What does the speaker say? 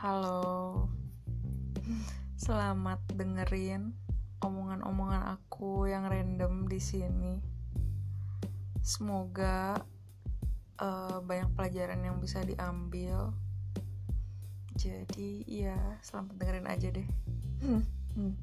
Halo, selamat dengerin omongan-omongan aku yang random di sini. Semoga uh, banyak pelajaran yang bisa diambil. Jadi, ya, selamat dengerin aja deh. Hmm.